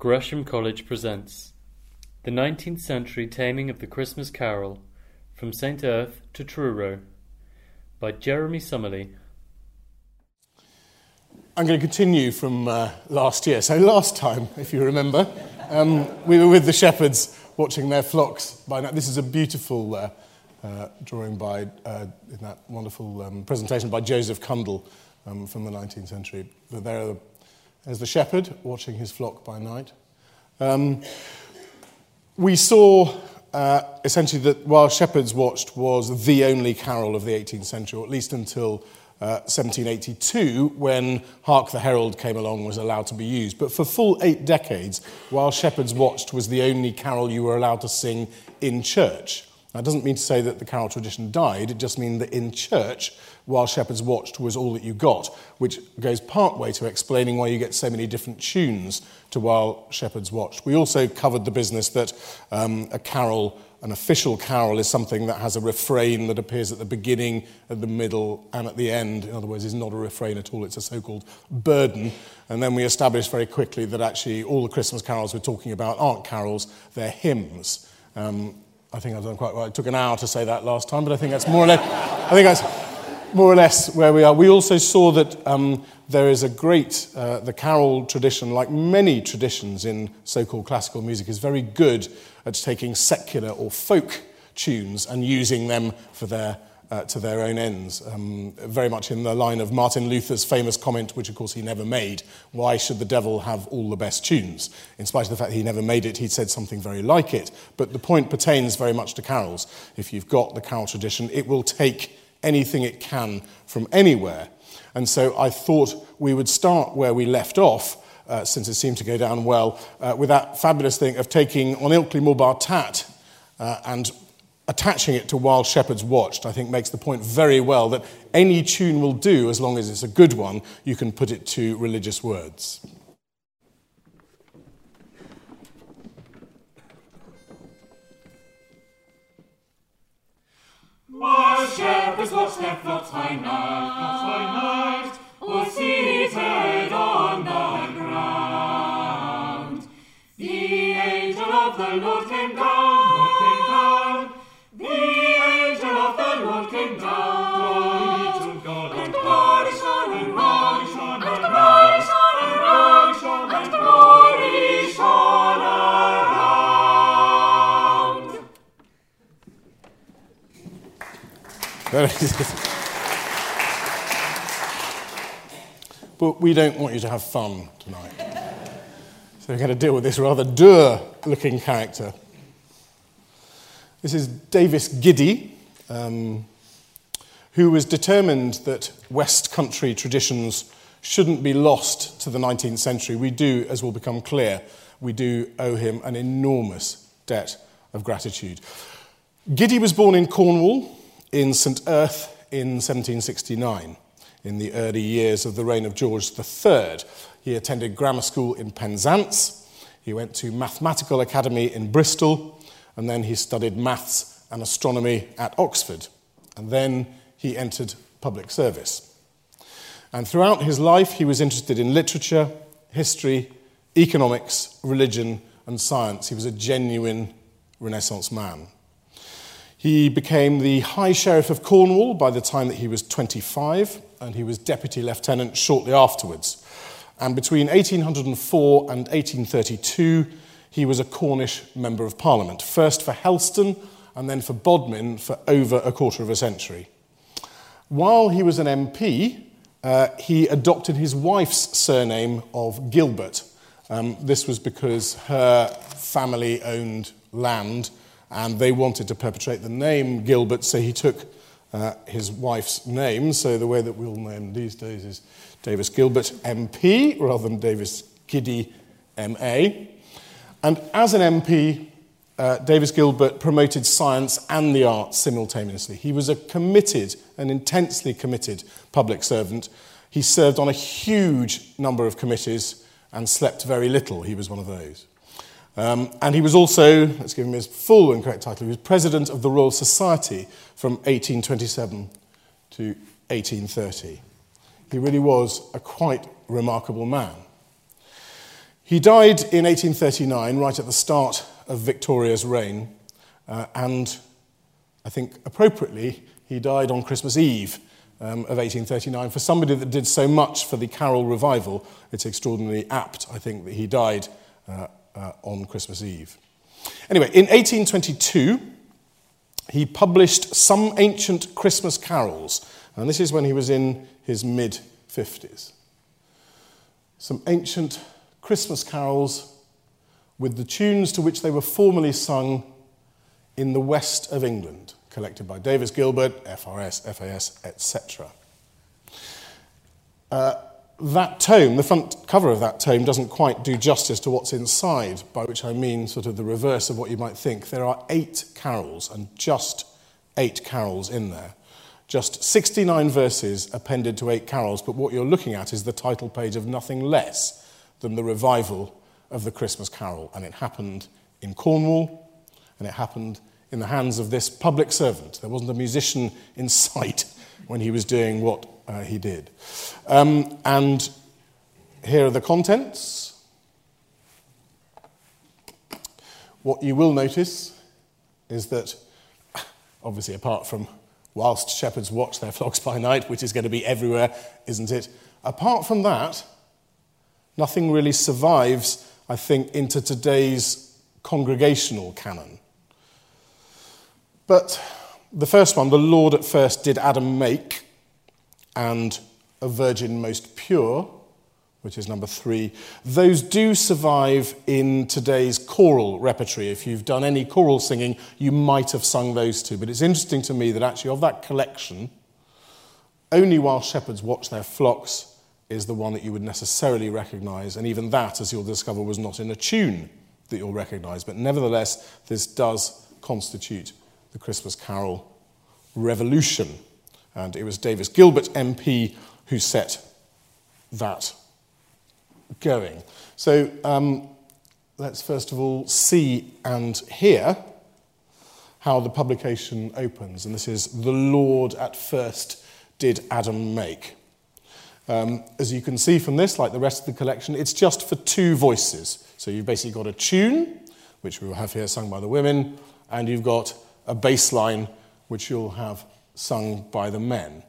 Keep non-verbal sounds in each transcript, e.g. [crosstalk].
Gresham College presents The 19th Century Taming of the Christmas Carol from St. Erth to Truro by Jeremy Summerly. I'm going to continue from uh, last year. So, last time, if you remember, um, we were with the shepherds watching their flocks by night. This is a beautiful uh, uh, drawing by, uh, in that wonderful um, presentation by Joseph Cundall um, from the 19th century. But there are as the shepherd watching his flock by night. Um, we saw uh, essentially that while shepherds watched was the only carol of the 18th century, or at least until uh, 1782, when Hark the Herald came along was allowed to be used. But for full eight decades, While Shepherds Watched was the only carol you were allowed to sing in church. That doesn't mean to say that the carol tradition died, it just means that in church, while shepherds watched was all that you got, which goes part way to explaining why you get so many different tunes to while shepherds watched. We also covered the business that um, a carol, an official carol, is something that has a refrain that appears at the beginning, at the middle, and at the end. In other words, is not a refrain at all, it's a so called burden. And then we established very quickly that actually all the Christmas carols we're talking about aren't carols, they're hymns. Um, I think I've done quite well. It took an hour to say that last time, but I think that's more or less. I think that's more or less where we are. We also saw that um, there is a great, uh, the carol tradition, like many traditions in so called classical music, is very good at taking secular or folk tunes and using them for their, uh, to their own ends. Um, very much in the line of Martin Luther's famous comment, which of course he never made why should the devil have all the best tunes? In spite of the fact that he never made it, he'd said something very like it. But the point pertains very much to carols. If you've got the carol tradition, it will take anything it can from anywhere. And so I thought we would start where we left off, uh, since it seemed to go down well, uh, with that fabulous thing of taking On Ilkley Moor Baht 'at uh, and attaching it to While Shepherds Watched, I think makes the point very well that any tune will do as long as it's a good one. You can put it to religious words. While shepherds watched their flocks by night, flocks by night, or seated on the ground, the angel of the Lord came down, Glory to God, and glory shone around, and glory shone around, and glory shone around. But we don't want you to have fun tonight. So we're going to deal with this rather dour looking character. This is Davis Giddy, um, who was determined that West Country traditions shouldn't be lost to the 19th century. We do, as will become clear, we do owe him an enormous debt of gratitude. Giddy was born in Cornwall in St. Erth in 1769 in the early years of the reign of George III. He attended grammar school in Penzance. He went to Mathematical Academy in Bristol, and then he studied maths and astronomy at Oxford. And then he entered public service. And throughout his life, he was interested in literature, history, economics, religion, and science. He was a genuine Renaissance man. He became the High Sheriff of Cornwall by the time that he was 25, and he was Deputy Lieutenant shortly afterwards. And between 1804 and 1832, he was a Cornish Member of Parliament, first for Helston and then for Bodmin for over a quarter of a century. While he was an MP, uh, he adopted his wife's surname of Gilbert. Um, this was because her family owned land and they wanted to perpetrate the name Gilbert, so he took uh, his wife's name. So the way that we'll name these days is Davis Gilbert MP rather than Davis Giddy MA. And as an MP, uh, Davis Gilbert promoted science and the arts simultaneously. He was a committed, an intensely committed public servant. He served on a huge number of committees and slept very little. He was one of those. Um, and he was also, let's give him his full and correct title, he was President of the Royal Society from 1827 to 1830. He really was a quite remarkable man. He died in 1839, right at the start of Victoria's reign, uh, and I think appropriately, he died on Christmas Eve um, of 1839. For somebody that did so much for the carol revival, it's extraordinarily apt, I think, that he died uh, uh, on Christmas Eve. Anyway, in 1822, he published Some Ancient Christmas Carols, and this is when he was in his mid 50s. Some ancient Christmas carols with the tunes to which they were formerly sung in the west of England, collected by Davis Gilbert, FRS, FAS, etc. Uh, that tome, the front cover of that tome, doesn't quite do justice to what's inside, by which I mean sort of the reverse of what you might think. There are eight carols, and just eight carols in there. Just 69 verses appended to eight carols, but what you're looking at is the title page of nothing less than the revival of the Christmas carol. And it happened in Cornwall, and it happened in the hands of this public servant. There wasn't a musician in [laughs] sight when he was doing what uh, he did. Um, and here are the contents. What you will notice is that, [laughs] obviously, apart from whilst shepherds watch their flocks by night, which is going to be everywhere, isn't it? Apart from that, nothing really survives, I think, into today's congregational canon. But the first one, the Lord at first did Adam make, and a virgin most pure, which is number three, those do survive in today's choral repertory. If you've done any choral singing, you might have sung those two. But it's interesting to me that actually, of that collection, only while shepherds watch their flocks is the one that you would necessarily recognize. And even that, as you'll discover, was not in a tune that you'll recognize. But nevertheless, this does constitute the Christmas Carol revolution. And it was Davis Gilbert, MP, who set that going. So um, let's first of all see and hear how the publication opens. And this is The Lord at First Did Adam Make. Um, as you can see from this, like the rest of the collection, it's just for two voices. So you've basically got a tune, which we will have here sung by the women, and you've got a bass line, which you'll have sung by the men.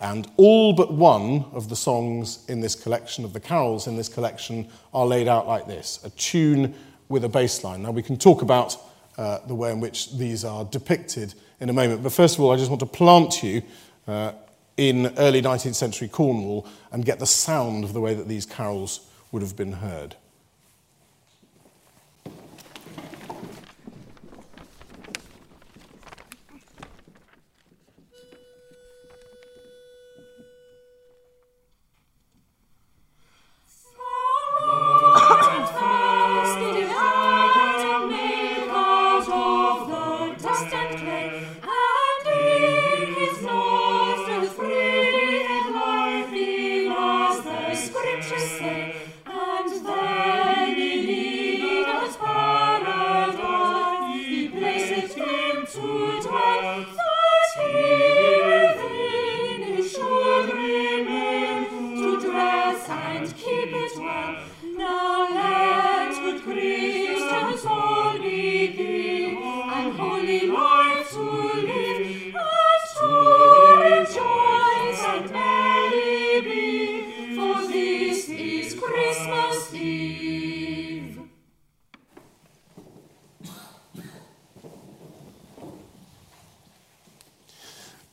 And all but one of the songs in this collection, of the carols in this collection, are laid out like this a tune with a bass line. Now, we can talk about uh, the way in which these are depicted in a moment. But first of all, I just want to plant you uh, in early 19th century Cornwall and get the sound of the way that these carols would have been heard.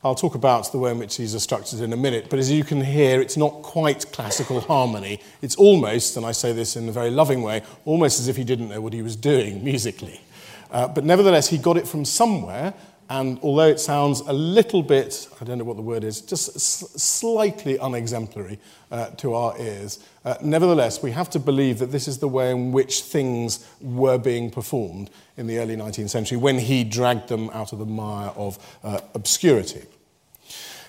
I'll talk about the way in which these are structured in a minute, but as you can hear, it's not quite classical harmony. It's almost, and I say this in a very loving way, almost as if he didn't know what he was doing musically. Uh, but nevertheless, he got it from somewhere, and although it sounds a little bit, I don't know what the word is, just s- slightly unexemplary uh, to our ears, uh, nevertheless, we have to believe that this is the way in which things were being performed in the early 19th century when he dragged them out of the mire of uh, obscurity.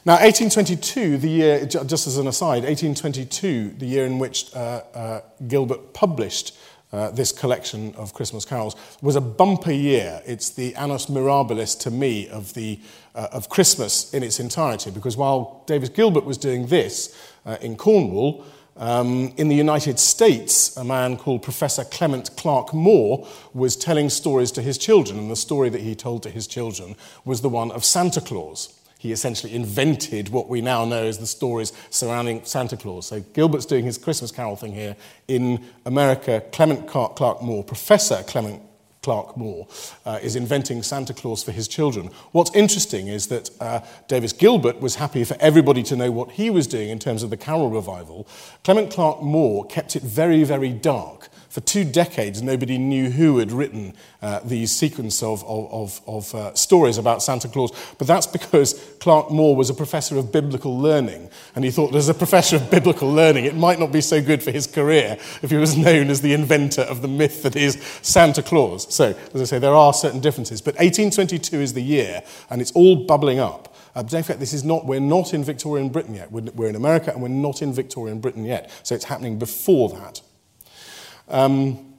Now, 1822, the year, just as an aside, 1822, the year in which uh, uh, Gilbert published uh, this collection of Christmas carols, was a bumper year. It's the annus mirabilis to me of, the, uh, of Christmas in its entirety, because while Davis Gilbert was doing this uh, in Cornwall, Um, in the United States, a man called Professor Clement Clarke Moore was telling stories to his children, and the story that he told to his children was the one of Santa Claus. he essentially invented what we now know as the stories surrounding Santa Claus. So Gilbert's doing his Christmas Carol thing here. In America, Clement Clark Moore, Professor Clement Clark Moore, uh, is inventing Santa Claus for his children. What's interesting is that uh, Davis Gilbert was happy for everybody to know what he was doing in terms of the Carol revival. Clement Clark Moore kept it very, very dark For two decades, nobody knew who had written uh, these sequence of, of, of uh, stories about Santa Claus. But that's because Clarke Moore was a professor of biblical learning. And he thought, as a professor of biblical learning, it might not be so good for his career if he was known as the inventor of the myth that is Santa Claus. So, as I say, there are certain differences. But 1822 is the year, and it's all bubbling up. Uh, don't forget, this is not, we're not in Victorian Britain yet. We're, we're in America, and we're not in Victorian Britain yet. So it's happening before that. Um,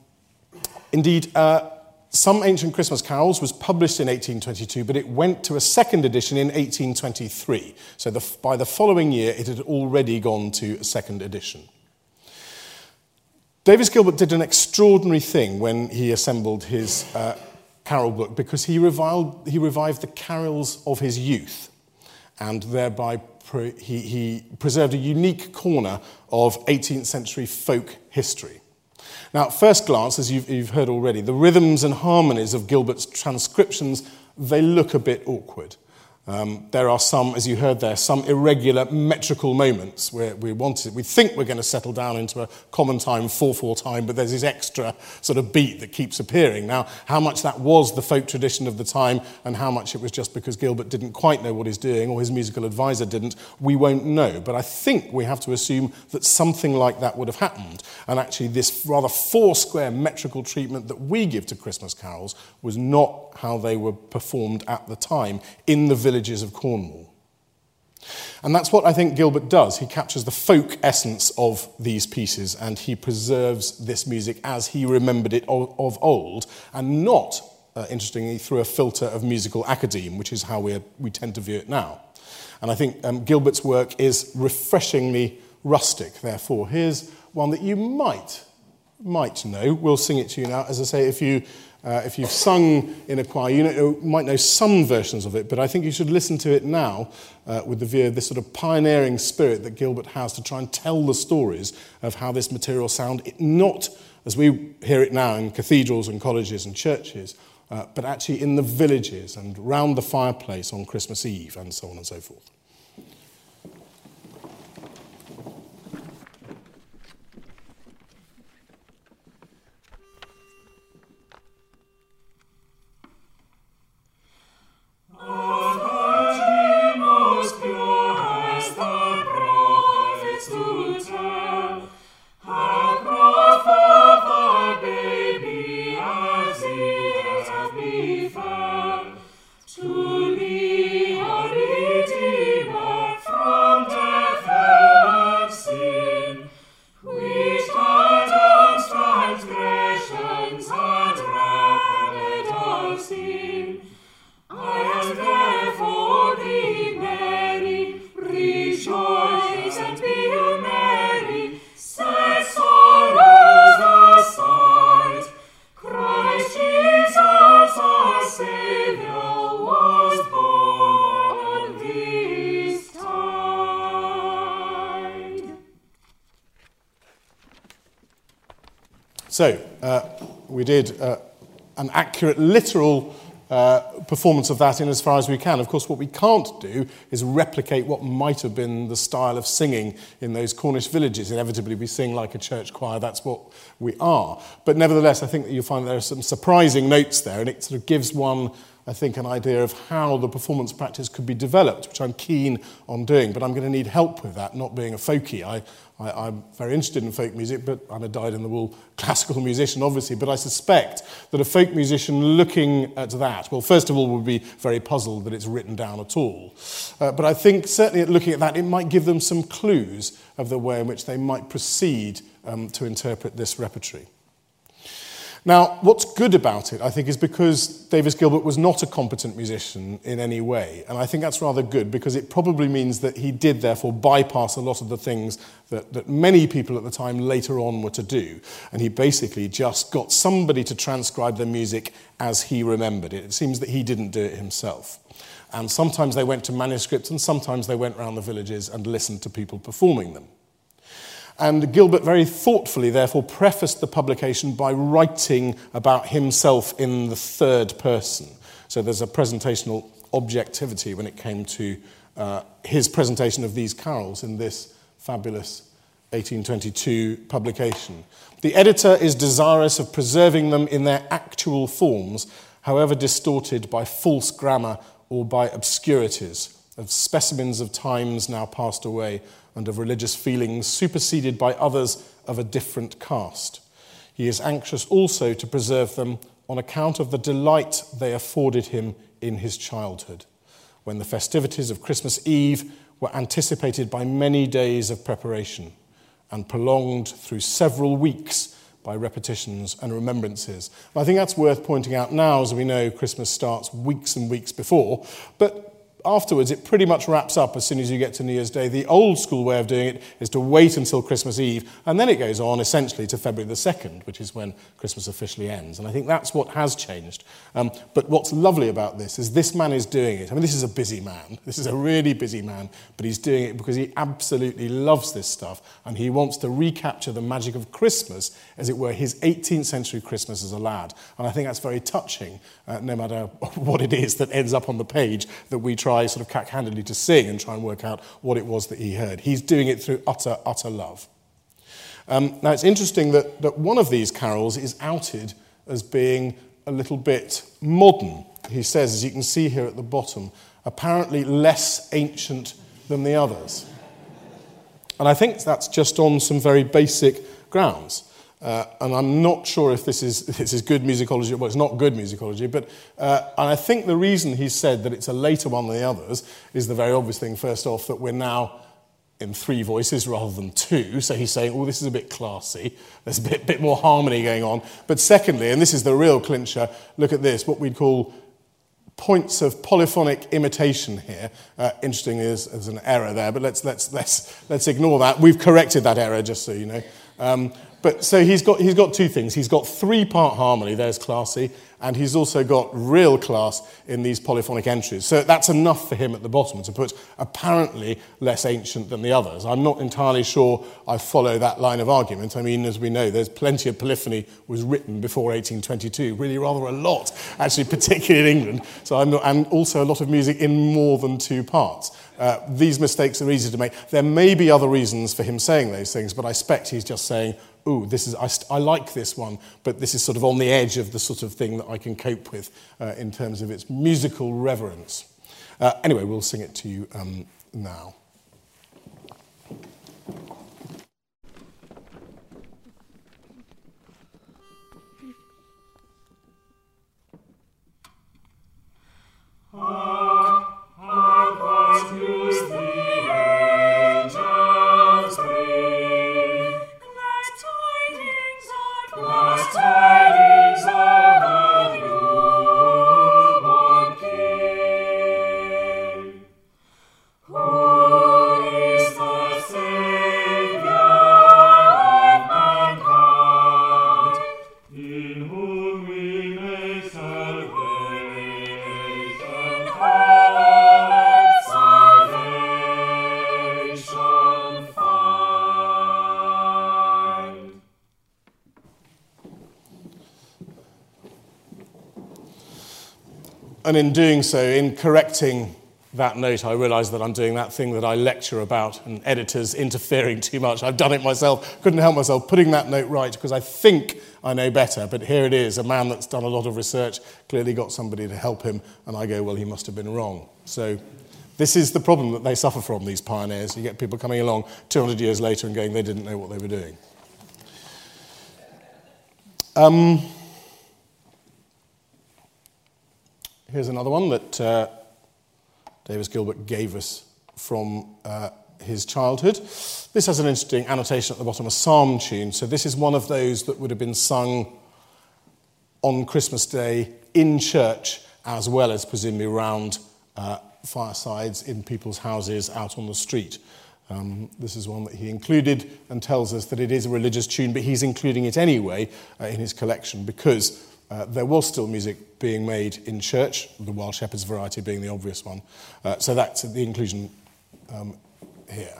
indeed, uh, some Ancient Christmas Carols was published in 1822, but it went to a second edition in 1823. So the, by the following year, it had already gone to a second edition. Davis Gilbert did an extraordinary thing when he assembled his uh, carol book because he revived, he revived the carols of his youth and thereby pre- he, he preserved a unique corner of 18th century folk history. Now, at first glance, as you've, you've heard already, the rhythms and harmonies of Gilbert's transcriptions, they look a bit awkward. Um, there are some, as you heard there, some irregular metrical moments where we wanted, we think we're going to settle down into a common time, 4-4 time, but there's this extra sort of beat that keeps appearing. Now, how much that was the folk tradition of the time and how much it was just because Gilbert didn't quite know what he's doing or his musical advisor didn't, we won't know. But I think we have to assume that something like that would have happened. And actually, this rather four-square metrical treatment that we give to Christmas carols was not how they were performed at the time in the villages of Cornwall. And that's what I think Gilbert does. He captures the folk essence of these pieces and he preserves this music as he remembered it of, old and not, uh, interestingly, through a filter of musical academe, which is how we, we tend to view it now. And I think um, Gilbert's work is refreshingly rustic, therefore. Here's one that you might, might know. We'll sing it to you now. As I say, if you uh, if you've sung in a choir, you, know, you, might know some versions of it, but I think you should listen to it now uh, with the view of this sort of pioneering spirit that Gilbert has to try and tell the stories of how this material sound, not as we hear it now in cathedrals and colleges and churches, uh, but actually in the villages and round the fireplace on Christmas Eve and so on and so forth. Oh. So, uh, we did uh, an accurate, literal uh, performance of that in as far as we can. Of course, what we can't do is replicate what might have been the style of singing in those Cornish villages. Inevitably, we sing like a church choir, that's what we are. But nevertheless, I think that you'll find there are some surprising notes there, and it sort of gives one I think, an idea of how the performance practice could be developed, which I'm keen on doing, but I'm going to need help with that, not being a folkie. I, I, I'm very interested in folk music, but I'm a dyed-in-the-wool [laughs] classical musician, obviously, but I suspect that a folk musician looking at that, well, first of all, would be very puzzled that it's written down at all. Uh, but I think certainly at looking at that, it might give them some clues of the way in which they might proceed um, to interpret this repertory. Now, what's good about it, I think, is because Davis Gilbert was not a competent musician in any way. And I think that's rather good because it probably means that he did, therefore, bypass a lot of the things that, that many people at the time later on were to do. And he basically just got somebody to transcribe the music as he remembered it. It seems that he didn't do it himself. And sometimes they went to manuscripts and sometimes they went around the villages and listened to people performing them. And Gilbert very thoughtfully, therefore, prefaced the publication by writing about himself in the third person. So there's a presentational objectivity when it came to uh, his presentation of these carols in this fabulous 1822 publication. The editor is desirous of preserving them in their actual forms, however distorted by false grammar or by obscurities, of specimens of times now passed away and of religious feelings superseded by others of a different caste. He is anxious also to preserve them on account of the delight they afforded him in his childhood, when the festivities of Christmas Eve were anticipated by many days of preparation and prolonged through several weeks by repetitions and remembrances. I think that's worth pointing out now, as we know Christmas starts weeks and weeks before, but afterwards, it pretty much wraps up as soon as you get to New Year's Day. The old school way of doing it is to wait until Christmas Eve, and then it goes on essentially to February the 2nd, which is when Christmas officially ends. And I think that's what has changed. Um, but what's lovely about this is this man is doing it. I mean, this is a busy man. [laughs] This is a really busy man, but he's doing it because he absolutely loves this stuff, and he wants to recapture the magic of Christmas, as it were, his 18th century Christmas as a lad. And I think that's very touching, uh, no matter [laughs] what it is that ends up on the page that we try try sort of cack-handedly to sing and try and work out what it was that he heard. He's doing it through utter, utter love. Um, now, it's interesting that, that one of these carols is outed as being a little bit modern. He says, as you can see here at the bottom, apparently less ancient than the others. And I think that's just on some very basic grounds. Uh, and I'm not sure if this is, [laughs] this is good musicology. Well, it's not good musicology, but uh, and I think the reason he said that it's a later one than the others is the very obvious thing, first off, that we're now in three voices rather than two. So he's saying, oh, this is a bit classy. There's a bit, bit more harmony going on. But secondly, and this is the real clincher, look at this, what we'd call points of polyphonic imitation here. Uh, interesting, there's, there's an error there, but let's, let's, let's, let's ignore that. We've corrected that error, just so you know. Um, but so he's got, he's got two things. He's got three part harmony, there's classy, and he's also got real class in these polyphonic entries. So that's enough for him at the bottom to put apparently less ancient than the others. I'm not entirely sure I follow that line of argument. I mean, as we know, there's plenty of polyphony was written before 1822, really rather a lot, actually, [laughs] particularly in England. So I'm not, and also a lot of music in more than two parts. Uh, these mistakes are easy to make. There may be other reasons for him saying those things, but I expect he's just saying, ooh, this is, I, I like this one, but this is sort of on the edge of the sort of thing that I can cope with uh, in terms of its musical reverence. Uh, anyway, we'll sing it to you um, now. [laughs] And in doing so, in correcting that note, I realised that I'm doing that thing that I lecture about and editors interfering too much. I've done it myself, couldn't help myself putting that note right because I think I know better. But here it is, a man that's done a lot of research, clearly got somebody to help him, and I go, well, he must have been wrong. So this is the problem that they suffer from, these pioneers. You get people coming along 200 years later and going, they didn't know what they were doing. Um, Here's another one that uh, Davis Gilbert gave us from uh, his childhood. This has an interesting annotation at the bottom, a psalm tune. So this is one of those that would have been sung on Christmas Day in church as well as presumably around uh, firesides in people's houses out on the street. Um, this is one that he included and tells us that it is a religious tune, but he's including it anyway uh, in his collection because uh, there was still music being made in church, the While Shepherds variety being the obvious one. Uh, so that's the inclusion um, here.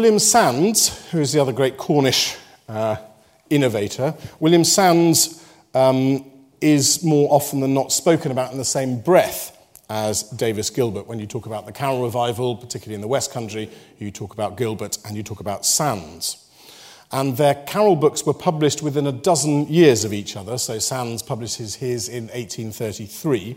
William Sandys, who is the other great Cornish uh, innovator, William Sandys um, is more often than not spoken about in the same breath as Davis Gilbert. When you talk about the Carol Revival, particularly in the West Country, you talk about Gilbert and you talk about Sandys. And their carol books were published within a dozen years of each other. So Sandys publishes his in 1833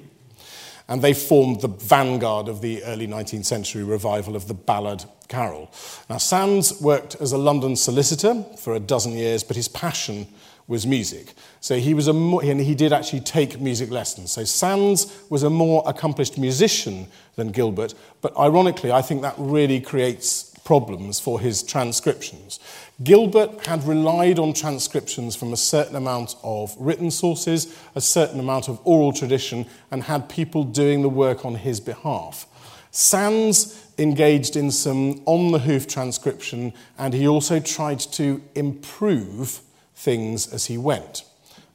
and they formed the vanguard of the early 19th century revival of the ballad carol. Now, Sandys worked as a London solicitor for a dozen years, but his passion was music. So he was a and he did actually take music lessons. So Sandys was a more accomplished musician than Gilbert, but ironically, I think that really creates problems for his transcriptions. Gilbert had relied on transcriptions from a certain amount of written sources, a certain amount of oral tradition, and had people doing the work on his behalf. Sandys engaged in some on the hoof transcription, and he also tried to improve things as he went.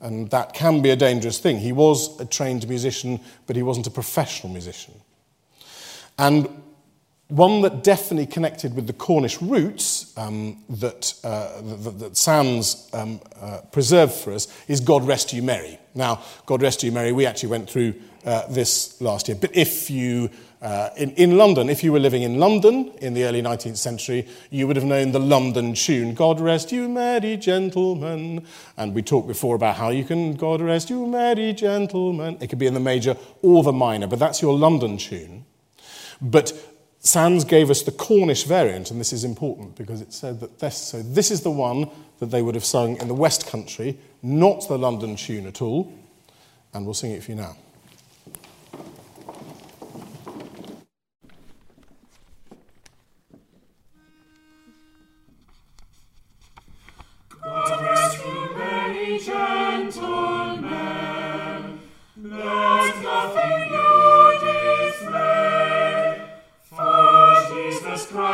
And that can be a dangerous thing. He was a trained musician, but he wasn't a professional musician. And one that definitely connected with the Cornish roots um, that, uh, that, that, Sandys um, uh, preserved for us is God Rest You Merry. Now, God Rest You Merry, we actually went through uh, this last year. But if you, uh, in, in London, if you were living in London in the early 19th century, you would have known the London tune, God Rest You Merry Gentlemen. And we talked before about how you can, God Rest You Merry Gentlemen. It could be in the major or the minor, but that's your London tune. But Sandys gave us the Cornish variant, and this is important because it said that this, so this is the one that they would have sung in the West Country, not the London tune at all, and we'll sing it for you now.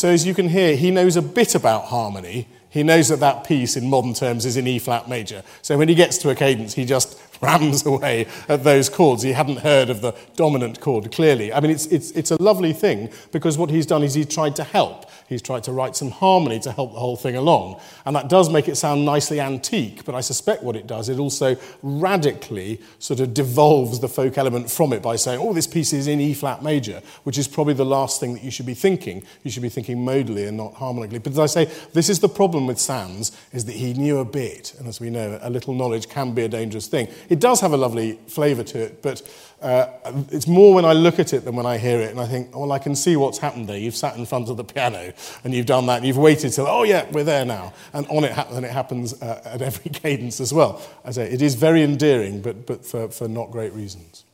So, as you can hear, he knows a bit about harmony. He knows that that piece in modern terms is in E flat major. So, when he gets to a cadence, he just [laughs] rams away at those chords. He hadn't heard of the dominant chord clearly. I mean, it's, it's, it's a lovely thing because what he's done is he's tried to help. He's tried to write some harmony to help the whole thing along. And that does make it sound nicely antique, but I suspect what it does, it also radically sort of devolves the folk element from it by saying, oh, this piece is in E flat major, which is probably the last thing that you should be thinking. You should be thinking modally and not harmonically. But as I say, this is the problem with Sandys, is that he knew a bit. And as we know, a little knowledge can be a dangerous thing. It does have a lovely flavour to it, but uh, it's more when I look at it than when I hear it. And I think, well, I can see what's happened there. You've sat in front of the piano and you've done that, and you've waited till, oh, yeah, we're there now. And on it, and it happens uh, at every [laughs] cadence as well. I say, it is very endearing, but, but for, for not great reasons.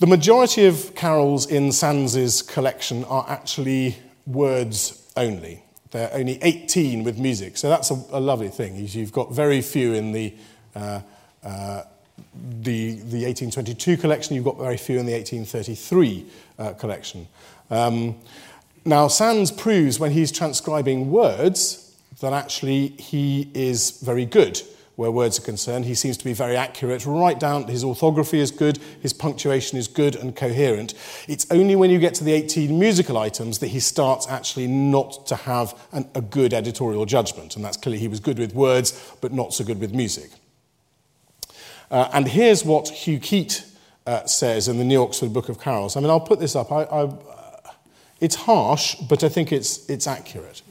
The majority of carols in Sandys's collection are actually words only. There are only 18 with music, so that's a, a lovely thing. You've got very few in the, uh, uh, the, the 1822 collection, you've got very few in the 1833 uh, collection. Um, now, Sandys proves when he's transcribing words that actually he is very good where words are concerned. He seems to be very accurate, right down. His orthography is good, his punctuation is good and coherent. It's only when you get to the 18 musical items that he starts actually not to have an, a good editorial judgment. And that's clearly he was good with words, but not so good with music. Uh, and here's what Hugh Keyte uh, says in the New Oxford Book of Carols. I mean, I'll put this up. I, I, it's harsh, but I think it's, it's accurate.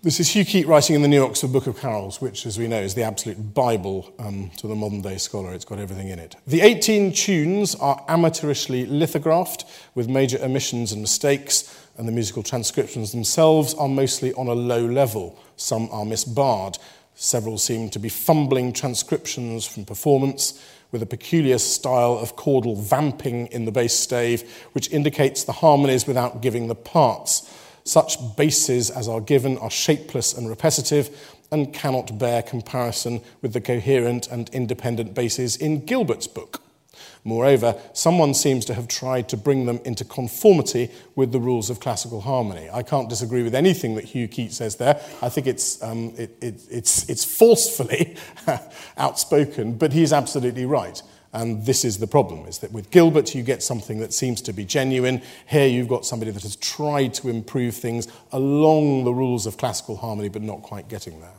This is Hugh Keyte writing in the New Oxford Book of Carols, which, as we know, is the absolute Bible um, to the modern day scholar. It's got everything in it. The 18 tunes are amateurishly lithographed with major omissions and mistakes, and the musical transcriptions themselves are mostly on a low level. Some are misbarred. Several seem to be fumbling transcriptions from performance with a peculiar style of chordal vamping in the bass stave, which indicates the harmonies without giving the parts. Such basses as are given are shapeless and repetitive and cannot bear comparison with the coherent and independent basses in Gilbert's book. Moreover, someone seems to have tried to bring them into conformity with the rules of classical harmony. I can't disagree with anything that Hugh Keyte says there. I think it's, um, it, it, it's, it's forcefully [laughs] outspoken, but he's absolutely right. And this is the problem, is that with Gilbert you get something that seems to be genuine. Here you've got somebody that has tried to improve things along the rules of classical harmony, but not quite getting there.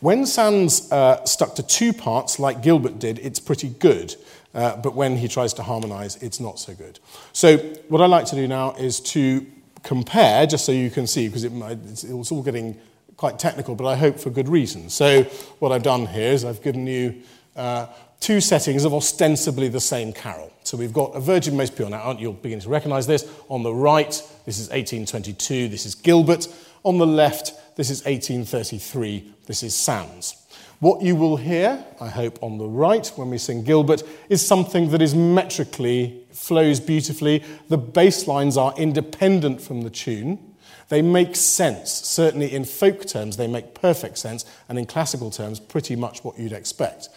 When Sandys uh, stuck to two parts, like Gilbert did, it's pretty good. Uh, but when he tries to harmonize, it's not so good. So what I like to do now is to compare, just so you can see, because it, it's, it's all getting quite technical, but I hope for good reason. So what I've done here is I've given you uh, two settings of ostensibly the same carol. So we've got a Virgin Most Pure. Now, you'll begin to recognize this. On the right, this is 1822, this is Gilbert. On the left, this is 1833, this is Sandys. What you will hear, I hope, on the right when we sing Gilbert is something that is metrically, flows beautifully. The bass lines are independent from the tune. They make sense. Certainly in folk terms, they make perfect sense, and in classical terms, pretty much what you'd expect.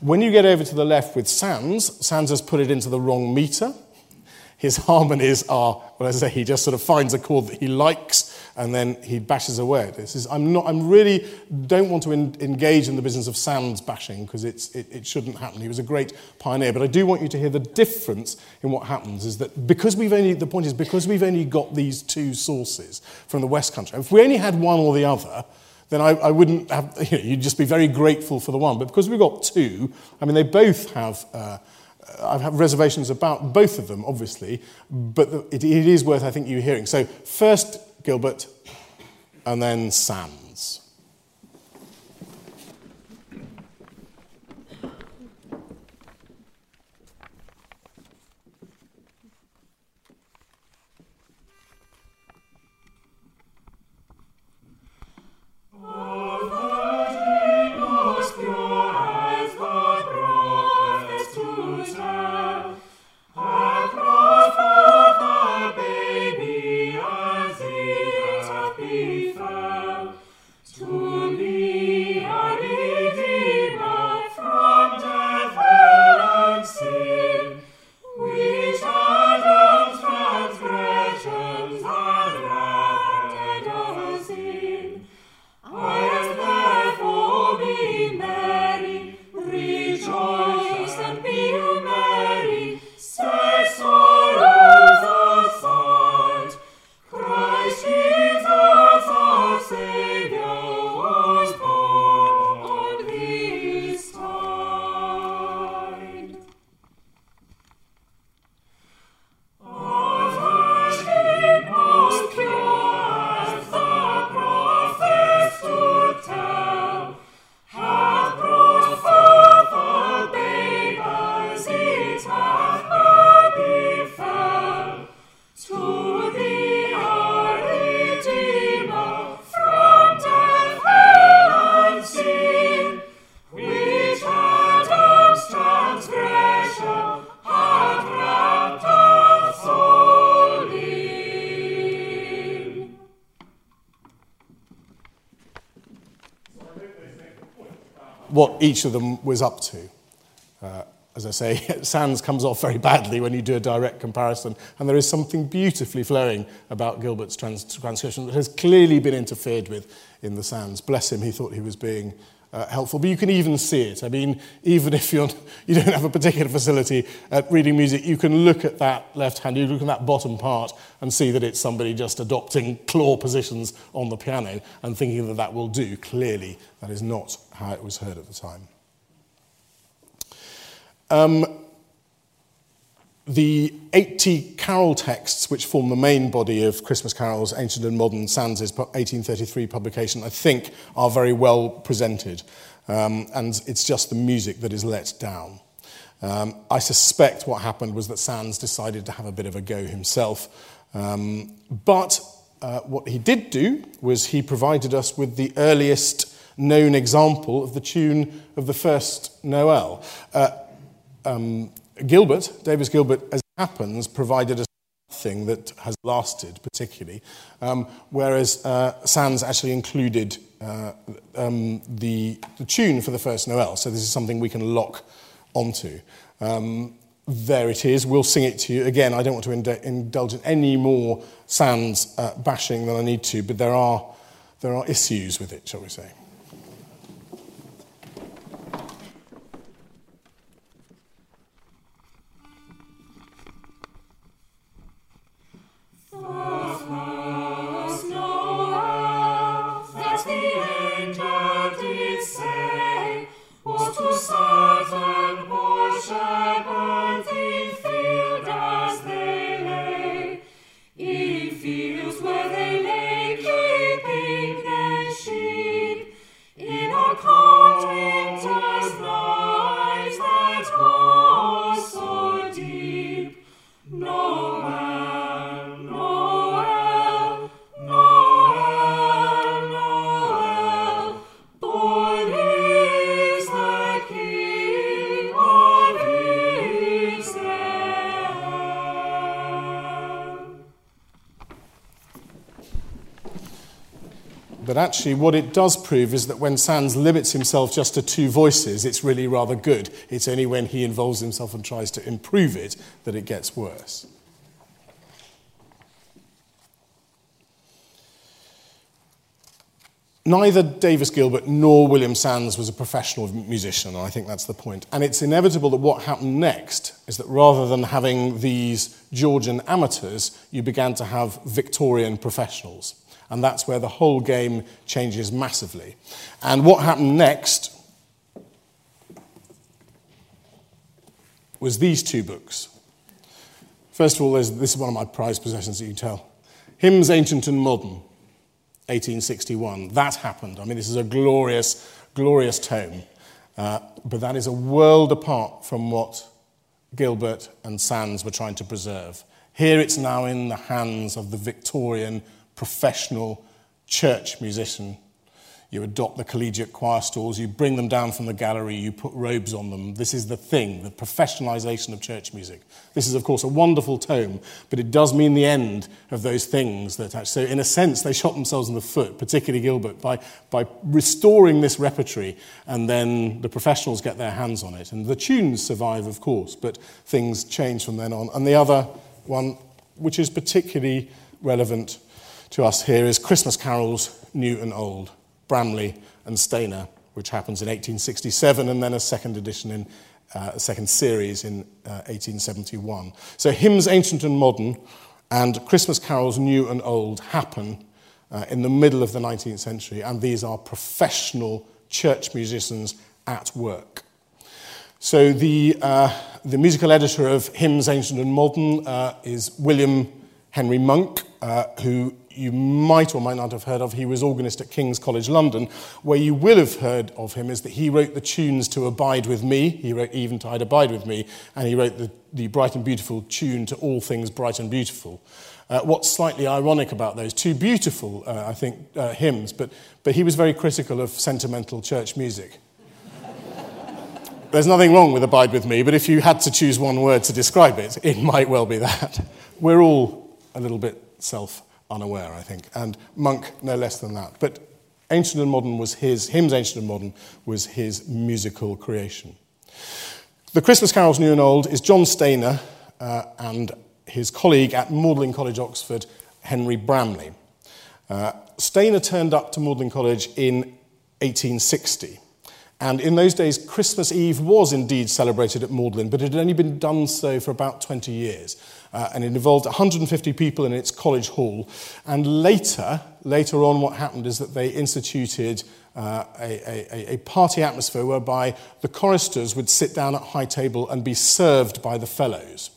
When you get over to the left with Sandys, Sandys has put it into the wrong meter. His [laughs] harmonies are, well, as I say, he just sort of finds a chord that he likes and then he bashes away This is, I'm, not, I'm really don't want to in, engage in the business of Sandys bashing because it, it shouldn't happen. He was a great pioneer, but I do want you to hear the difference in what happens is that because we've only, the point is because we've only got these two sources from the West Country, if we only had one or the other, then I, I wouldn't have, [laughs] you know, you'd just be very grateful for the one. But because we've got two, I mean, they both have, uh, I have reservations about both of them, obviously, but the, it, it is worth, I think, you hearing. So first Gilbert, and then Sam. each of them was up to. Uh, as I say, [laughs] Sands comes off very badly when you do a direct comparison, and there is something beautifully flowing about Gilbert's trans transcription that has clearly been interfered with in the Sands. Bless him, he thought he was being uh, helpful. But you can even see it. I mean, even if you're, [laughs] you don't have a particular facility at reading music, you can look at that left hand, you look at that bottom part, and see that it's somebody just adopting claw positions on the piano and thinking that that will do. Clearly, that is not how it was heard at the time. Um, the 80 carol texts, which form the main body of Christmas carols, ancient and modern, Sandys' 1833 publication, I think are very well presented. Um, and it's just the music that is let down. Um, I suspect what happened was that Sandys decided to have a bit of a go himself. Um, but uh, what he did do was he provided us with the earliest known example of the tune of the first Noel. Uh, um, Gilbert, Davies Gilbert, as it happens, provided a thing that has lasted particularly, um, whereas uh, Sandys actually included uh, um, the, the tune for the first Noel. So this is something we can lock onto. Um, there it is. We'll sing it to you. Again, I don't want to ind- indulge in any more Sans uh, bashing than I need to, but there are, there are issues with it, shall we say. But actually, what it does prove is that when Sandys limits himself just to two voices, it's really rather good. It's only when he involves himself and tries to improve it that it gets worse. Neither Davies Gilbert nor William Sandys was a professional musician, and I think that's the point. And it's inevitable that what happened next is that rather than having these Georgian amateurs, you began to have Victorian professionals. And that's where the whole game changes massively. And what happened next was these two books. First of all, this is one of my prized possessions, that you can tell. Hymns Ancient and Modern, 1861. That happened. I mean, this is a glorious, glorious tome. Uh, but that is a world apart from what Gilbert and Sandys were trying to preserve. Here it's now in the hands of the Victorian professional church musician. You adopt the collegiate choir stalls, you bring them down from the gallery, you put robes on them. This is the thing, the professionalization of church music. This is, of course, a wonderful tome, but it does mean the end of those things that actually, so in a sense, they shot themselves in the foot, particularly Gilbert, by, by restoring this repertory, and then the professionals get their hands on it. And the tunes survive, of course, but things change from then on. And the other one, which is particularly relevant to us here is Christmas Carols, New and Old, Bramley and Stainer, which happens in 1867, and then a second edition in uh, a second series in uh, 1871. So hymns, ancient and modern, and Christmas carols, new and old, happen uh, in the middle of the 19th century, and these are professional church musicians at work. So the, uh, the musical editor of Hymns, Ancient and Modern uh, is William Henry Monk, uh, who you might or might not have heard of. He was organist at King's College London. Where you will have heard of him is that he wrote the tunes to Abide With Me. He wrote Eventide Abide With Me, and he wrote the, the Bright and Beautiful tune to All Things Bright and Beautiful. Uh, what's slightly ironic about those two beautiful, uh, I think, uh, hymns, but, but he was very critical of sentimental church music. There's nothing wrong with Abide With Me, but if you had to choose one word to describe it, it might well be that. We're all a little bit self unaware, I think, and Monk no less than that. But Ancient and Modern was his, Hymns Ancient and Modern was his musical creation. The Christmas Carols New and Old is John Stainer uh, and his colleague at Magdalen College, Oxford, Henry Bramley. Uh, Stainer turned up to Magdalen College in 1860. And in those days, Christmas Eve was indeed celebrated at Magdalen, but it had only been done so for about 20 years. uh, and it involved 150 people in its college hall. And later, later on, what happened is that they instituted uh, a, a, a party atmosphere whereby the choristers would sit down at high table and be served by the fellows.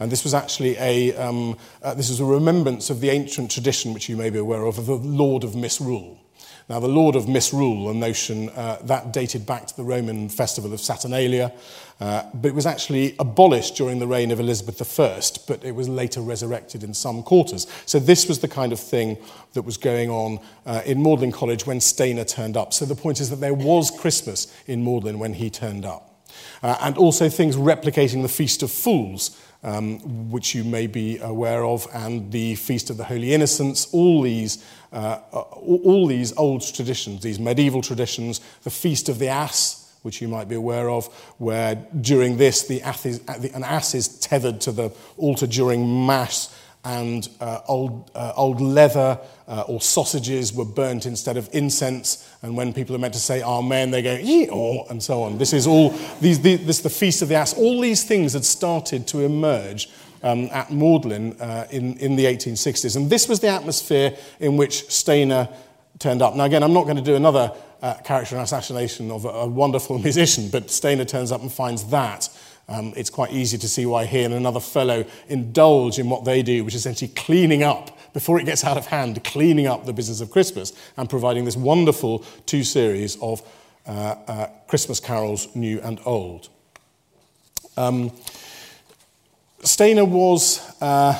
And this was actually a, um, uh, this is a remembrance of the ancient tradition, which you may be aware of, of the Lord of Misrule. Now, the Lord of Misrule, a notion uh, that dated back to the Roman festival of Saturnalia, Uh, but it was actually abolished during the reign of Elizabeth I, but it was later resurrected in some quarters. So this was the kind of thing that was going on uh, in Magdalen College when Stainer turned up. So the point is that there was Christmas in Magdalen when he turned up. Uh, and also things replicating the Feast of Fools, um, which you may be aware of, and the Feast of the Holy Innocents, all these, uh, all these old traditions, these medieval traditions, the Feast of the Ass, which you might be aware of, where during this the ass is, an ass is tethered to the altar during Mass and uh, old, uh, old leather uh, or sausages were burnt instead of incense. And when people are meant to say Amen, they go, oh, and so on. This is all, these, the, this the Feast of the Ass. All these things had started to emerge um, at Magdalen uh, in, in the 1860s. And this was the atmosphere in which Stainer turned up. Now, again, I'm not going to do another uh, character assassination of a, a wonderful [laughs] musician, but Stainer turns up and finds that um, it's quite easy to see why he and another fellow indulge in what they do, which is essentially cleaning up, before it gets out of hand, cleaning up the business of Christmas and providing this wonderful two series of uh, uh, Christmas carols, new and old. Um, Stainer was uh,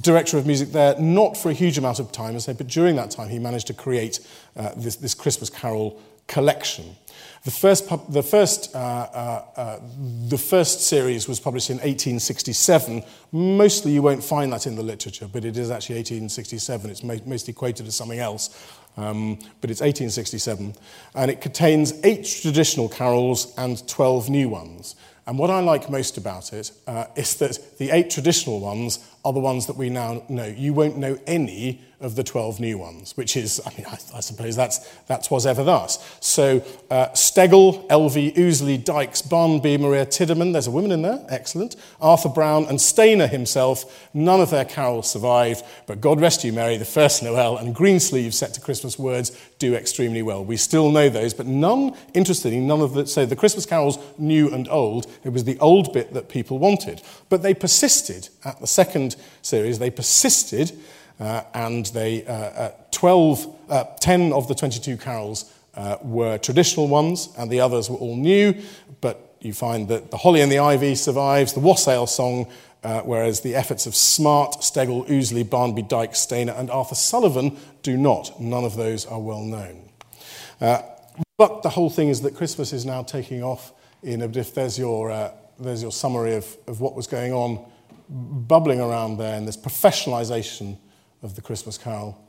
director of music there, not for a huge amount of time, I say, but during that time he managed to create uh, this, this Christmas Carol collection. The first, pub, the, first, uh, uh, uh, the first series was published in 1867. Mostly you won't find that in the literature, but it is actually 1867. It's mostly quoted as something else, um, but it's 1867. And it contains eight traditional carols and 12 new ones. And what I like most about it uh, is that the eight traditional ones are the ones that we now know. You won't know any of the 12 new ones, which is, I mean, I, I suppose that's, that's was ever thus. So, uh, Steggall, Elvey, Ouseley, Dykes, Barnby, Maria Tiddeman, there's a woman in there, excellent, Arthur Brown, and Stainer himself, none of their carols survived, but God Rest You Merry, the first Noel, and Greensleeves set to Christmas words do extremely well. We still know those, but none, interestingly, none of the, so the Christmas carols, new and old, it was the old bit that people wanted. But they persisted at the second series, they persisted and they, uh, uh 12, uh, 10 of the 22 carols uh, were traditional ones, and the others were all new. But you find that the Holly and the Ivy survives, the Wassail song, whereas the efforts of Smart, Steggall, Ouseley, Barnby, Dyke, Stainer, and Arthur Sullivan do not. None of those are well known. but the whole thing is that Christmas is now taking off in a, if there's your, there's your summary of, of what was going on bubbling around there in this professionalization of the Christmas Carol.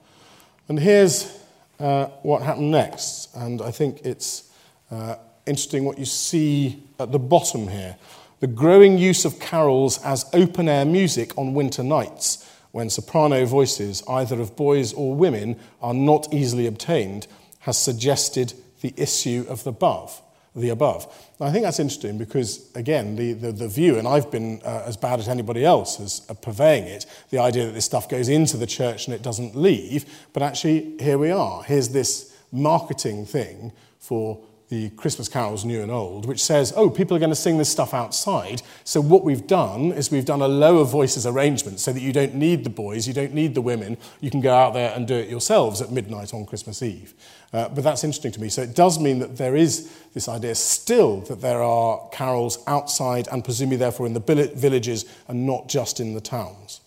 And here's uh, what happened next. And I think it's uh, interesting what you see at the bottom here the growing use of carols as open air music on winter nights when soprano voices, either of boys or women, are not easily obtained, has suggested the issue of the above the above. I think that's interesting because, again, the, the, the view, and I've been uh, as bad as anybody else as uh, purveying it, the idea that this stuff goes into the church and it doesn't leave, but actually, here we are. Here's this marketing thing for the Christmas carols, new and old, which says, oh, people are going to sing this stuff outside. So, what we've done is we've done a lower voices arrangement so that you don't need the boys, you don't need the women. You can go out there and do it yourselves at midnight on Christmas Eve. Uh, but that's interesting to me. So, it does mean that there is this idea still that there are carols outside and presumably, therefore, in the villages and not just in the towns.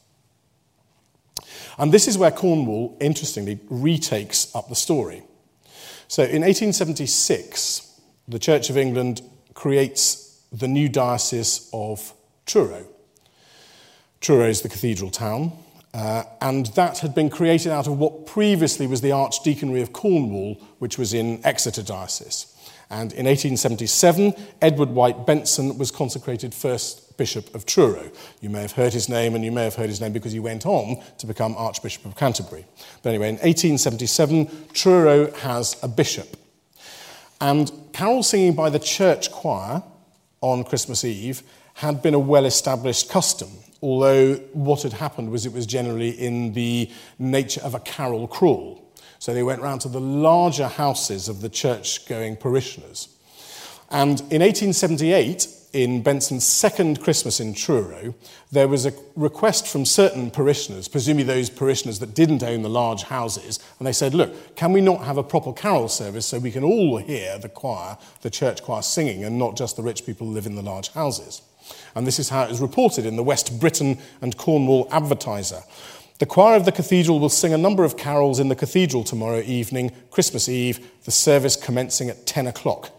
And this is where Cornwall, interestingly, retakes up the story. So in 1876, the Church of England creates the new diocese of Truro. Truro is the cathedral town, Uh, and that had been created out of what previously was the Archdeaconry of Cornwall, which was in Exeter Diocese. And in 1877, Edward White Benson was consecrated first Bishop of Truro. You may have heard his name, and you may have heard his name because he went on to become Archbishop of Canterbury. But anyway, in 1877, Truro has a bishop. And carol singing by the church choir on Christmas Eve had been a well established custom, although what had happened was it was generally in the nature of a carol crawl. So they went round to the larger houses of the church going parishioners. And in 1878, in Benson's second Christmas in Truro, there was a request from certain parishioners, presumably those parishioners that didn't own the large houses, and they said, Look, can we not have a proper carol service so we can all hear the choir, the church choir singing, and not just the rich people who live in the large houses? And this is how it is reported in the West Briton and Cornwall Advertiser. The choir of the cathedral will sing a number of carols in the cathedral tomorrow evening, Christmas Eve, the service commencing at 10 o'clock.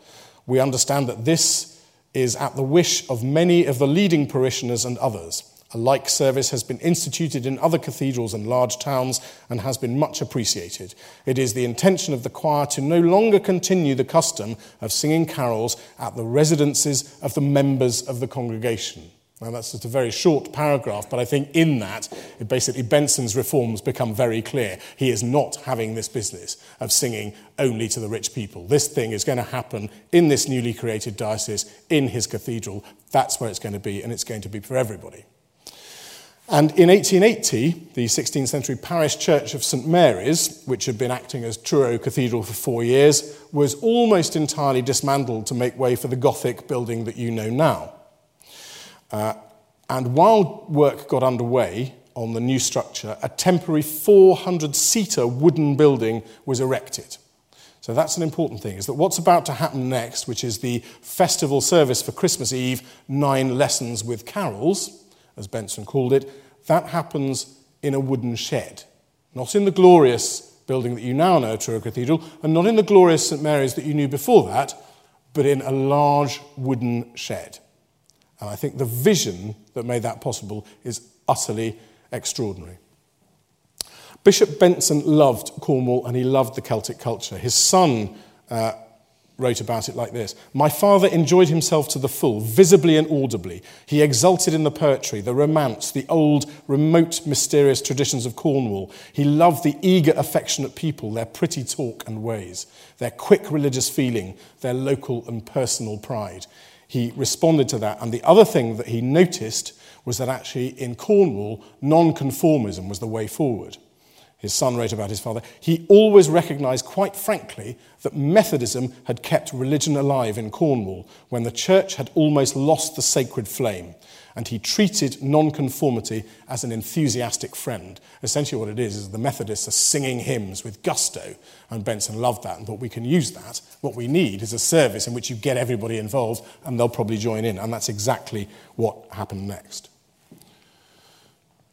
We understand that this is at the wish of many of the leading parishioners and others. A like service has been instituted in other cathedrals and large towns and has been much appreciated. It is the intention of the choir to no longer continue the custom of singing carols at the residences of the members of the congregation. Now, that's just a very short paragraph, but I think in that, basically Benson's reforms become very clear. He is not having this business of singing only to the rich people. This thing is going to happen in this newly created diocese, in his cathedral. That's where it's going to be, and it's going to be for everybody. And in 1880, the 16th century parish church of St Mary's, which had been acting as Truro Cathedral for four years, was almost entirely dismantled to make way for the Gothic building that you know now. Uh, and while work got underway on the new structure, a temporary 400 seater wooden building was erected. So that's an important thing, is that what's about to happen next, which is the festival service for Christmas Eve, nine lessons with carols, as Benson called it, that happens in a wooden shed. Not in the glorious building that you now know, Truro Cathedral, and not in the glorious St Mary's that you knew before that, but in a large wooden shed. And I think the vision that made that possible is utterly extraordinary. Bishop Benson loved Cornwall and he loved the Celtic culture. His son uh, wrote about it like this My father enjoyed himself to the full, visibly and audibly. He exulted in the poetry, the romance, the old, remote, mysterious traditions of Cornwall. He loved the eager, affectionate people, their pretty talk and ways, their quick religious feeling, their local and personal pride he responded to that. And the other thing that he noticed was that actually in Cornwall, nonconformism was the way forward. His son wrote about his father. He always recognized, quite frankly, that Methodism had kept religion alive in Cornwall when the church had almost lost the sacred flame. And he treated nonconformity as an enthusiastic friend. Essentially, what it is is the Methodists are singing hymns with gusto, and Benson loved that and thought we can use that. What we need is a service in which you get everybody involved, and they'll probably join in, and that's exactly what happened next.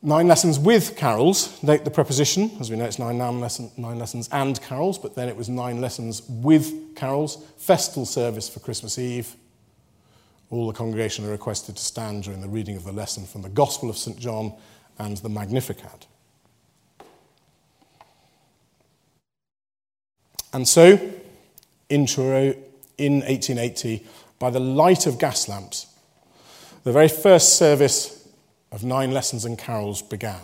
Nine lessons with carols. Note the preposition. As we know, it's nine, lesson, nine lessons and carols, but then it was nine lessons with carols. Festal service for Christmas Eve, all the congregation are requested to stand during the reading of the lesson from the Gospel of St. John and the Magnificat. And so, in Truro, in 1880, by the light of gas lamps, the very first service of nine lessons and carols began.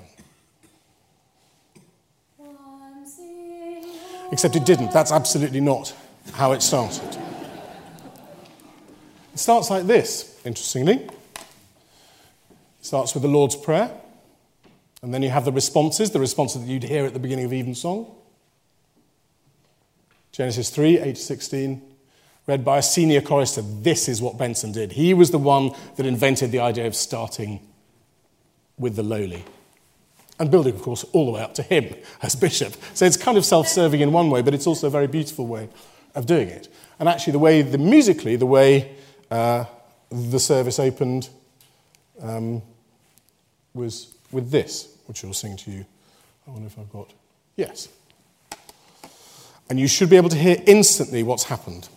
Except it didn't. That's absolutely not how it started. It starts like this, interestingly. It starts with the Lord's Prayer, and then you have the responses, the responses that you'd hear at the beginning of Evensong. Genesis 3 8 to 16, read by a senior chorister. This is what Benson did. He was the one that invented the idea of starting with the lowly and building, of course, all the way up to him as bishop. So it's kind of self serving in one way, but it's also a very beautiful way of doing it. And actually, the way, the musically, the way uh, the service opened um, was with this, which I'll sing to you. I wonder if I've got. Yes. And you should be able to hear instantly what's happened.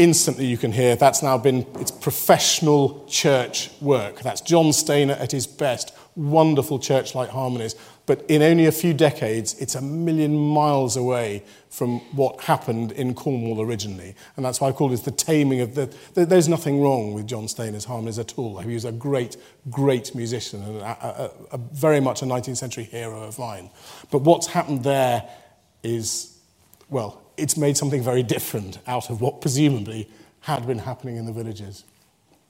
Instantly you can hear that's now been it's professional church work. That's John Stainer at his best. Wonderful church-like harmonies. But in only a few decades, it's a million miles away from what happened in Cornwall originally. And that's why I call this the taming of the... There's nothing wrong with John Stainer's harmonies at all. He was a great, great musician and a, a, a very much a 19th century hero of mine. But what's happened there is, well, it's made something very different out of what presumably had been happening in the villages.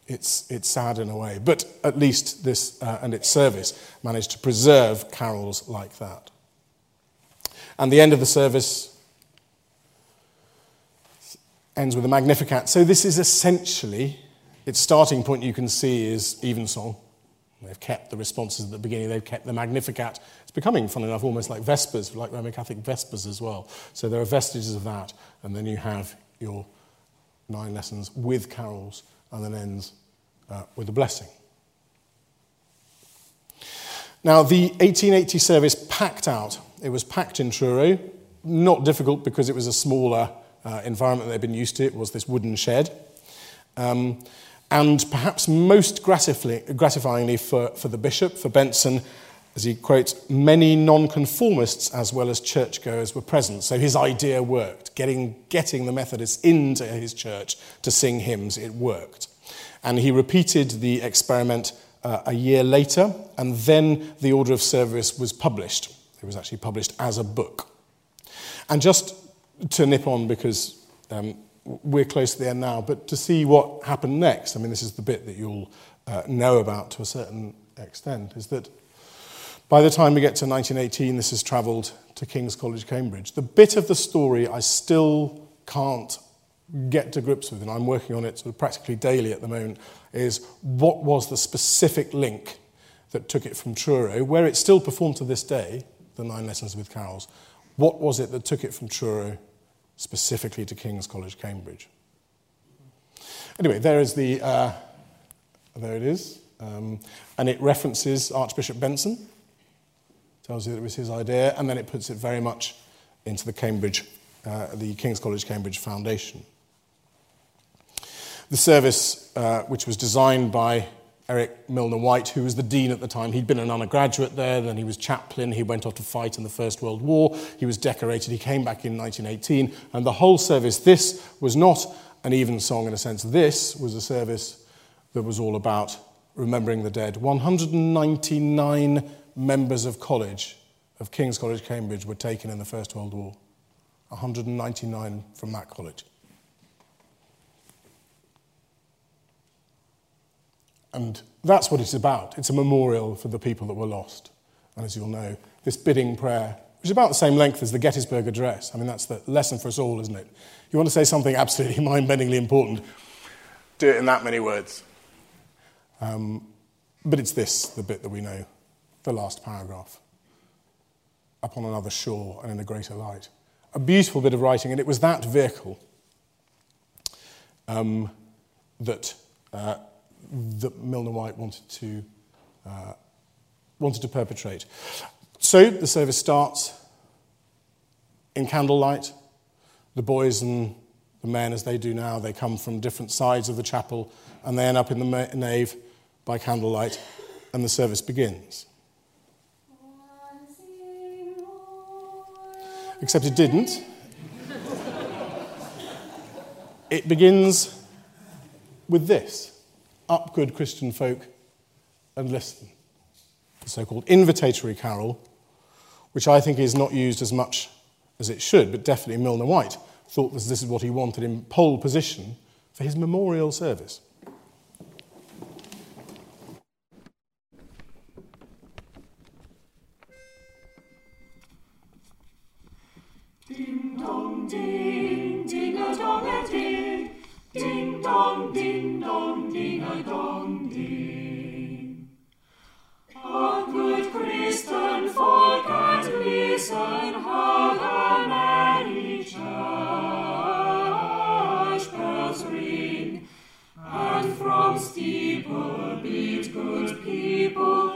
It's, it's sad in a way, but at least this uh, and its service managed to preserve carols like that. And the end of the service ends with a Magnificat. So this is essentially, its starting point you can see is evensong. They've kept the responses at the beginning, they've kept the Magnificat. It's becoming, fun enough, almost like Vespers, like Roman Catholic Vespers as well. So there are vestiges of that, and then you have your nine lessons with carols, and then ends uh, with a blessing. Now, the 1880 service packed out. It was packed in Truro, not difficult because it was a smaller uh, environment they'd been used to. It was this wooden shed. Um, and perhaps most gratifyingly for, for the bishop, for Benson, as he quotes, many nonconformists as well as churchgoers were present. So his idea worked. Getting, getting the Methodists into his church to sing hymns, it worked. And he repeated the experiment uh, a year later, and then the order of service was published. It was actually published as a book. And just to nip on, because um, we're close to the end now, but to see what happened next, I mean, this is the bit that you'll uh, know about to a certain extent, is that by the time we get to 1918, this has travelled to King's College, Cambridge. The bit of the story I still can't get to grips with, and I'm working on it sort of practically daily at the moment, is what was the specific link that took it from Truro, where it's still performed to this day, the Nine Lessons with Carols. What was it that took it from Truro specifically to King's College, Cambridge. Anyway, there is the, uh, there it is, um, and it references Archbishop Benson, tells you that it was his idea, and then it puts it very much into the Cambridge, uh, the King's College Cambridge Foundation. The service, uh, which was designed by Eric Milner White, who was the dean at the time. He'd been an undergraduate there, then he was chaplain. He went off to fight in the First World War. He was decorated. He came back in 1918. And the whole service, this was not an even song in a sense. This was a service that was all about remembering the dead. 199 members of college, of King's College, Cambridge, were taken in the First World War. 199 from that college. And that's what it's about. It's a memorial for the people that were lost. And as you'll know, this bidding prayer, which is about the same length as the Gettysburg Address, I mean, that's the lesson for us all, isn't it? You want to say something absolutely [laughs] mind bendingly important, do it in that many words. Um, but it's this, the bit that we know, the last paragraph. Upon another shore and in a greater light. A beautiful bit of writing, and it was that vehicle um, that. Uh, that Milner White wanted to, uh, wanted to perpetrate. So the service starts in candlelight. The boys and the men, as they do now, they come from different sides of the chapel and they end up in the nave by candlelight. and the service begins. Except it didn't. it begins with this Up, good Christian folk, and listen. The so called invitatory carol, which I think is not used as much as it should, but definitely Milner White thought this is what he wanted in pole position for his memorial service. Ding dong ding, ding a dong a ding, ding dong ding dong ding a dong ding. A good Christian folk at listen how the merry church bells ring, and from steeple beat good people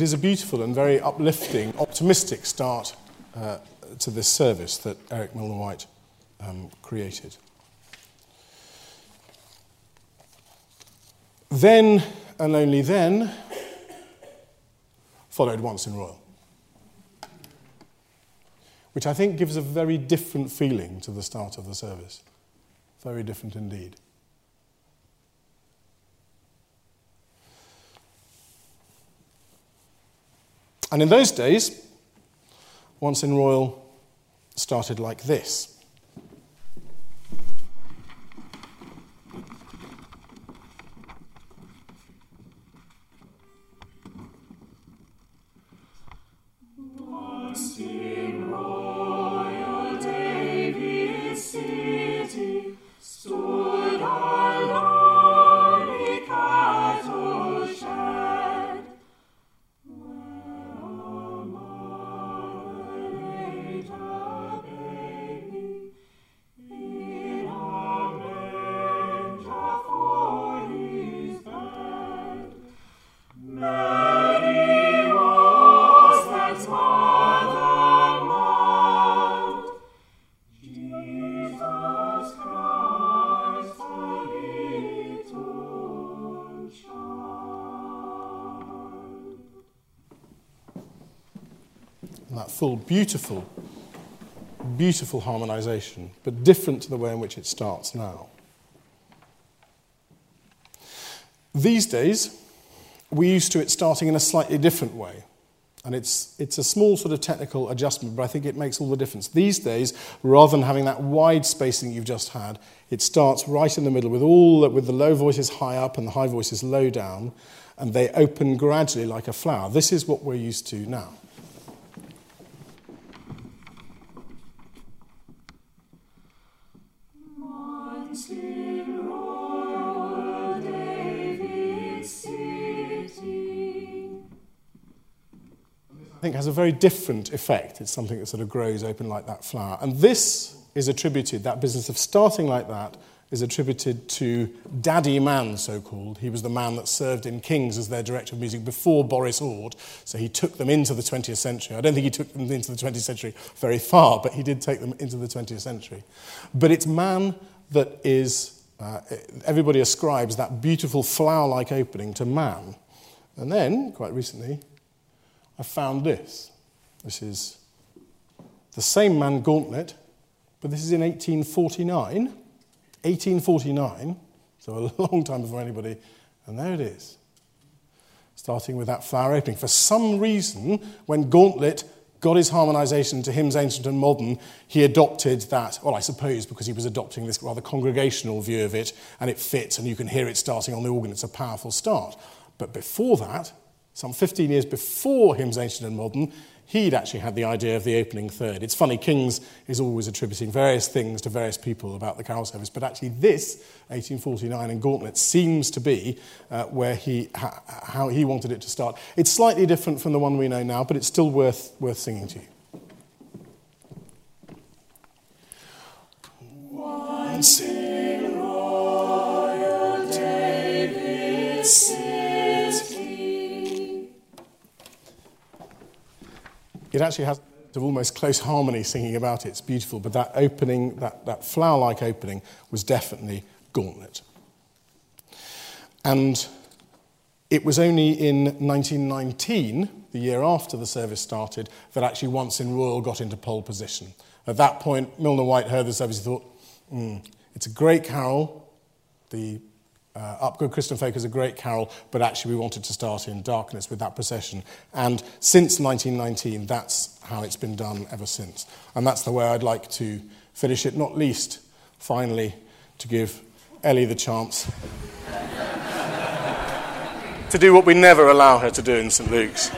It is a beautiful and very uplifting, optimistic start uh, to this service that Eric Milner White um, created. Then, and only then, followed Once in Royal, which I think gives a very different feeling to the start of the service. Very different indeed. And in those days, Once in Royal started like this. Beautiful, beautiful harmonization, but different to the way in which it starts now. These days, we're used to it starting in a slightly different way. And it's, it's a small sort of technical adjustment, but I think it makes all the difference. These days, rather than having that wide spacing you've just had, it starts right in the middle with, all, with the low voices high up and the high voices low down, and they open gradually like a flower. This is what we're used to now. A very different effect. It's something that sort of grows open like that flower. And this is attributed, that business of starting like that, is attributed to Daddy Mann, so called. He was the man that served in Kings as their director of music before Boris Ord, so he took them into the 20th century. I don't think he took them into the 20th century very far, but he did take them into the 20th century. But it's Mann that is, uh, everybody ascribes that beautiful flower like opening to Mann. And then, quite recently, I found this. This is the same man Gauntlett, but this is in 1849. 1849, so a [laughs] long time before anybody, and there it is. Starting with that flower opening. For some reason, when Gauntlett got his harmonization to hymns ancient and modern, he adopted that, well, I suppose because he was adopting this rather congregational view of it, and it fits, and you can hear it starting on the organ. It's a powerful start. But before that, some 15 years before hymns ancient and modern, he'd actually had the idea of the opening third. It's funny, Kings is always attributing various things to various people about the carol service, but actually, this 1849 in Gauntlett seems to be uh, where he, ha- how he wanted it to start. It's slightly different from the one we know now, but it's still worth, worth singing to you. Once in royal David's it actually has of almost close harmony singing about it. It's beautiful, but that opening, that, that flower like opening, was definitely Gauntlett. And it was only in 1919, the year after the service started, that actually Once in Royal got into pole position. At that point, Milner White heard the service and thought, mm, it's a great carol. The uh, good Christian Folk is a great carol, but actually we wanted to start in darkness with that procession. And since 1919, that's how it's been done ever since. And that's the way I'd like to finish it, not least, finally, to give Ellie the chance [laughs] to do what we never allow her to do in St. Luke's.